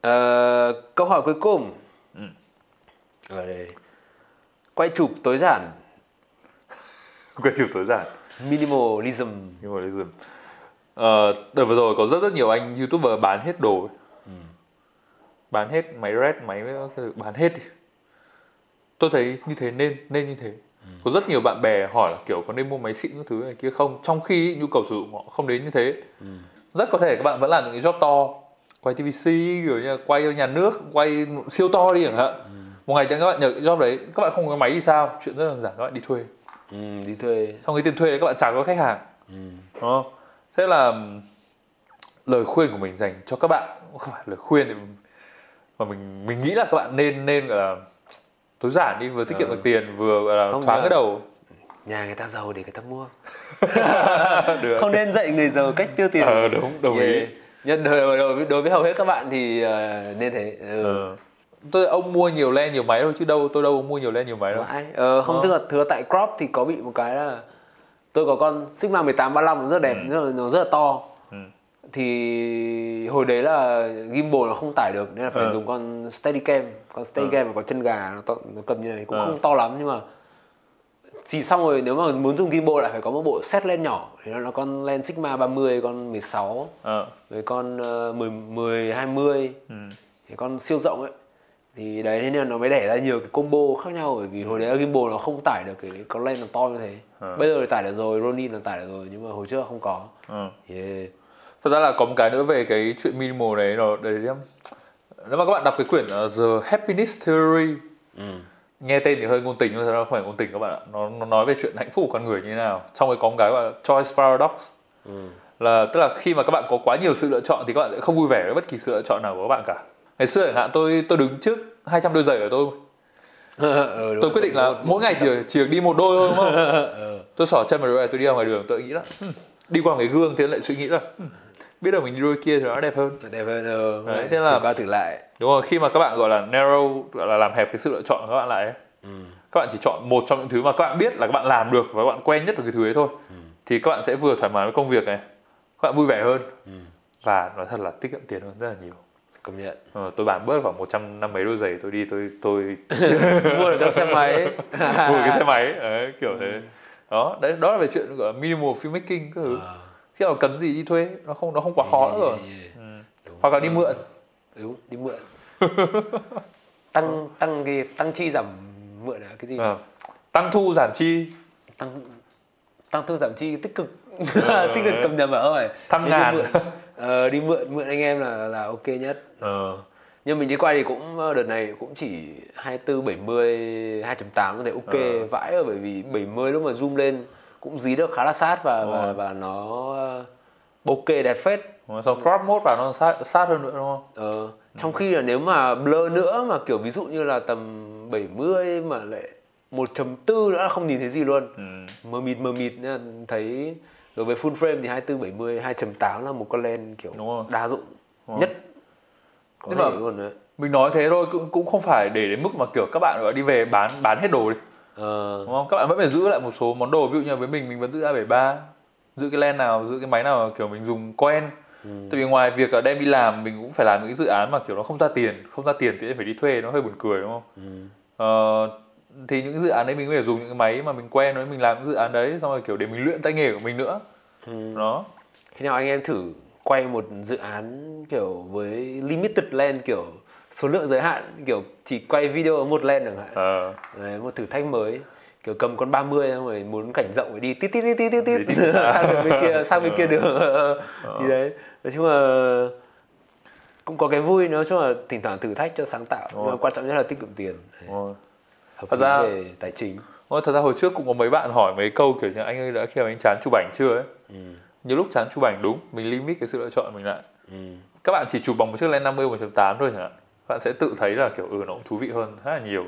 Ờ, câu hỏi cuối cùng. Ừ. Ở đây. Quay chụp tối giản, quay chụp tối giản minimalism. minimalism ờ, đợt vừa rồi có rất rất nhiều anh youtuber bán hết đồ ấy. bán hết máy red máy bán hết đi. tôi thấy như thế nên nên như thế có rất nhiều bạn bè hỏi là kiểu có nên mua máy xịn các thứ này kia không trong khi nhu cầu sử dụng họ không đến như thế rất có thể các bạn vẫn làm những cái job to quay tvc kiểu như quay nhà nước quay siêu to đi chẳng hạn một ngày các bạn nhận cái job đấy các bạn không có máy thì sao chuyện rất đơn giản các bạn đi thuê Ừ, đi thuê. xong cái tiền thuê đấy các bạn trả cho khách hàng đúng không thế là lời khuyên của mình dành cho các bạn không phải lời khuyên thì mà mình mình nghĩ là các bạn nên nên là tối giản đi vừa tiết kiệm Ừ. được tiền vừa là Không thoáng nhờ. cái đầu Nhà người ta giàu để người ta mua. được Không nên dạy người giàu cách tiêu tiền. ờ đúng đồng ý Yeah. Nhất đối, đối, với- đối với hầu hết các bạn thì ờ, nên thế. Ừ. ờ. tôi ông mua nhiều len nhiều máy thôi chứ đâu tôi đâu có mua nhiều len nhiều máy đâu Vãi. Ờ, không Ờ. tức là thừa tại crop thì có bị một cái là tôi có con Sigma 1835 nó rất đẹp, rất là, nó rất là to. Ừ. Thì hồi đấy là gimbal nó không tải được nên là phải Ờ. dùng con Steadicam, con Steadicam mà có chân gà nó, to, nó cầm như này cũng Ờ. không to lắm nhưng mà thì xong rồi nếu mà muốn dùng gimbal lại phải có một bộ set lens nhỏ thì nó là con lens Sigma 30, con 16 ờ với con uh, 10 10 20 ừ. thì con siêu rộng ấy thì đấy thế nên nó mới đẻ ra nhiều cái combo khác nhau bởi vì hồi đấy gimbal nó không tải được cái con lens nó to như thế Ờ. bây giờ thì tải được rồi Ronin là tải được rồi nhưng mà hồi trước không có ờ. yeah. thật ra là có một cái nữa về cái chuyện minimal đấy nó đấy nếu mà các bạn đọc cái quyển ờ, The Happiness Theory ừ. Nghe tên thì hơi ngôn tình nhưng thật ra không phải ngôn tình các bạn ạ nó, nó nói về chuyện hạnh phúc của con người như thế nào trong cái có một cái gọi là choice paradox Ừ. là tức là khi mà các bạn có quá nhiều sự lựa chọn thì các bạn sẽ không vui vẻ với bất kỳ sự lựa chọn nào của các bạn cả ngày xưa chẳng hạn tôi tôi đứng trước 200 đôi giày của tôi ừ, đúng tôi quyết định là mỗi ngày chỉ chỉ được đi một đôi thôi đúng không ừ. tôi xỏ chân vào đôi này tôi đi ra ngoài đường tôi nghĩ là "Hmm." đi qua cái gương thì lại suy nghĩ là "Hmm, biết đâu mình đi đôi kia thì nó đẹp hơn. Đẹp hơn ừ. Đấy, thế là- qua thử lại. Đúng rồi khi mà các bạn gọi là narrow gọi là làm hẹp cái sự lựa chọn của các bạn lại ấy, ừ. các bạn chỉ chọn một trong những thứ mà các bạn biết là các bạn làm được và các bạn quen nhất với cái thứ ấy thôi. Thì các bạn sẽ vừa thoải mái với công việc này các bạn vui vẻ hơn. Và nói thật là tiết kiệm tiền hơn rất là nhiều. Công nhận. Ờ, tôi bán bớt khoảng một trăm năm mấy đôi giày tôi đi tôi tôi mua được xe máy. Mua cái xe máy đấy, kiểu thế. Đó đấy đó là về chuyện gọi là minimal filmmaking các thứ. Ờ. khi nào cần gì đi thuê nó không nó không quá khó nữa rồi Yeah, yeah. ừ. Đúng. hoặc là đi mượn đúng đi mượn tăng tăng cái tăng chi giảm mượn là cái gì Ờ. tăng thu giảm chi tăng tăng thu giảm chi tích cực tích cực cầm nhầm vào rồi Thăm Đi ngàn. mượn. Ờ, đi mượn mượn anh em là là ok nhất ờ. nhưng mình đi quay thì cũng ờ, đợt này cũng chỉ 24 70 2.8 có thể ok Ờ. vãi rồi bởi vì 70 lúc mà zoom lên cũng dí được khá là sát và và, và nó ờ, bokeh đẹp phết. Xong crop mode vào nó sát, sát hơn nữa đúng không? Ờ, trong khi là nếu mà blur nữa mà kiểu ví dụ như là tầm 70 mà lại 1.4 nữa là không nhìn thấy gì luôn. Ừ. mờ mịt mờ mịt nên thấy đối với full frame thì 24 70 2.8 là một con lens kiểu đa dụng Đúng nhất có Nhưng thể mà- luôn đấy. mình nói thế thôi cũng cũng không phải để đến mức mà kiểu các bạn gọi đi về bán bán hết đồ đi ờ, đúng không các bạn vẫn phải giữ lại một số món đồ ví dụ như với mình mình vẫn giữ A73 giữ cái lens nào giữ cái máy nào kiểu mình dùng quen Ừ. tại vì ngoài việc đem đi làm mình cũng phải làm những cái dự án mà kiểu nó không ra tiền không ra tiền thì phải đi thuê nó hơi buồn cười đúng không ừ. Ờ, thì những cái dự án đấy mình có thể dùng những cái máy mà mình quen với mình làm những dự án đấy xong rồi kiểu để mình luyện tay nghề của mình nữa Ừ. đó khi nào anh em thử quay một dự án kiểu với limited lens kiểu số lượng giới hạn kiểu chỉ quay video ở một lens chẳng hạn. Ờ, Đấy, một thử thách mới. Kiểu cầm con 30 xong rồi muốn cảnh rộng phải đi tít tít tít tít tít tít. Sang bên kia sang bên kia đường. Thì đấy. Nói chung là cũng có cái vui nói chung là thỉnh thoảng thử thách cho sáng tạo. Nhưng mà quan trọng nhất là tiết kiệm tiền. Hợp Thật lý ra- về tài chính. Ôi, thật ra hồi trước cũng có mấy bạn hỏi mấy câu kiểu như anh ơi đã khi nào anh chán chụp ảnh chưa ấy? Ừ. nhiều lúc chán chụp ảnh đúng mình limit cái sự lựa chọn mình lại. Ừ. các bạn chỉ chụp bằng một chiếc lens 50 1.8 thôi chẳng hạn bạn sẽ tự thấy là, kiểu ừ nó cũng thú vị hơn khá là nhiều.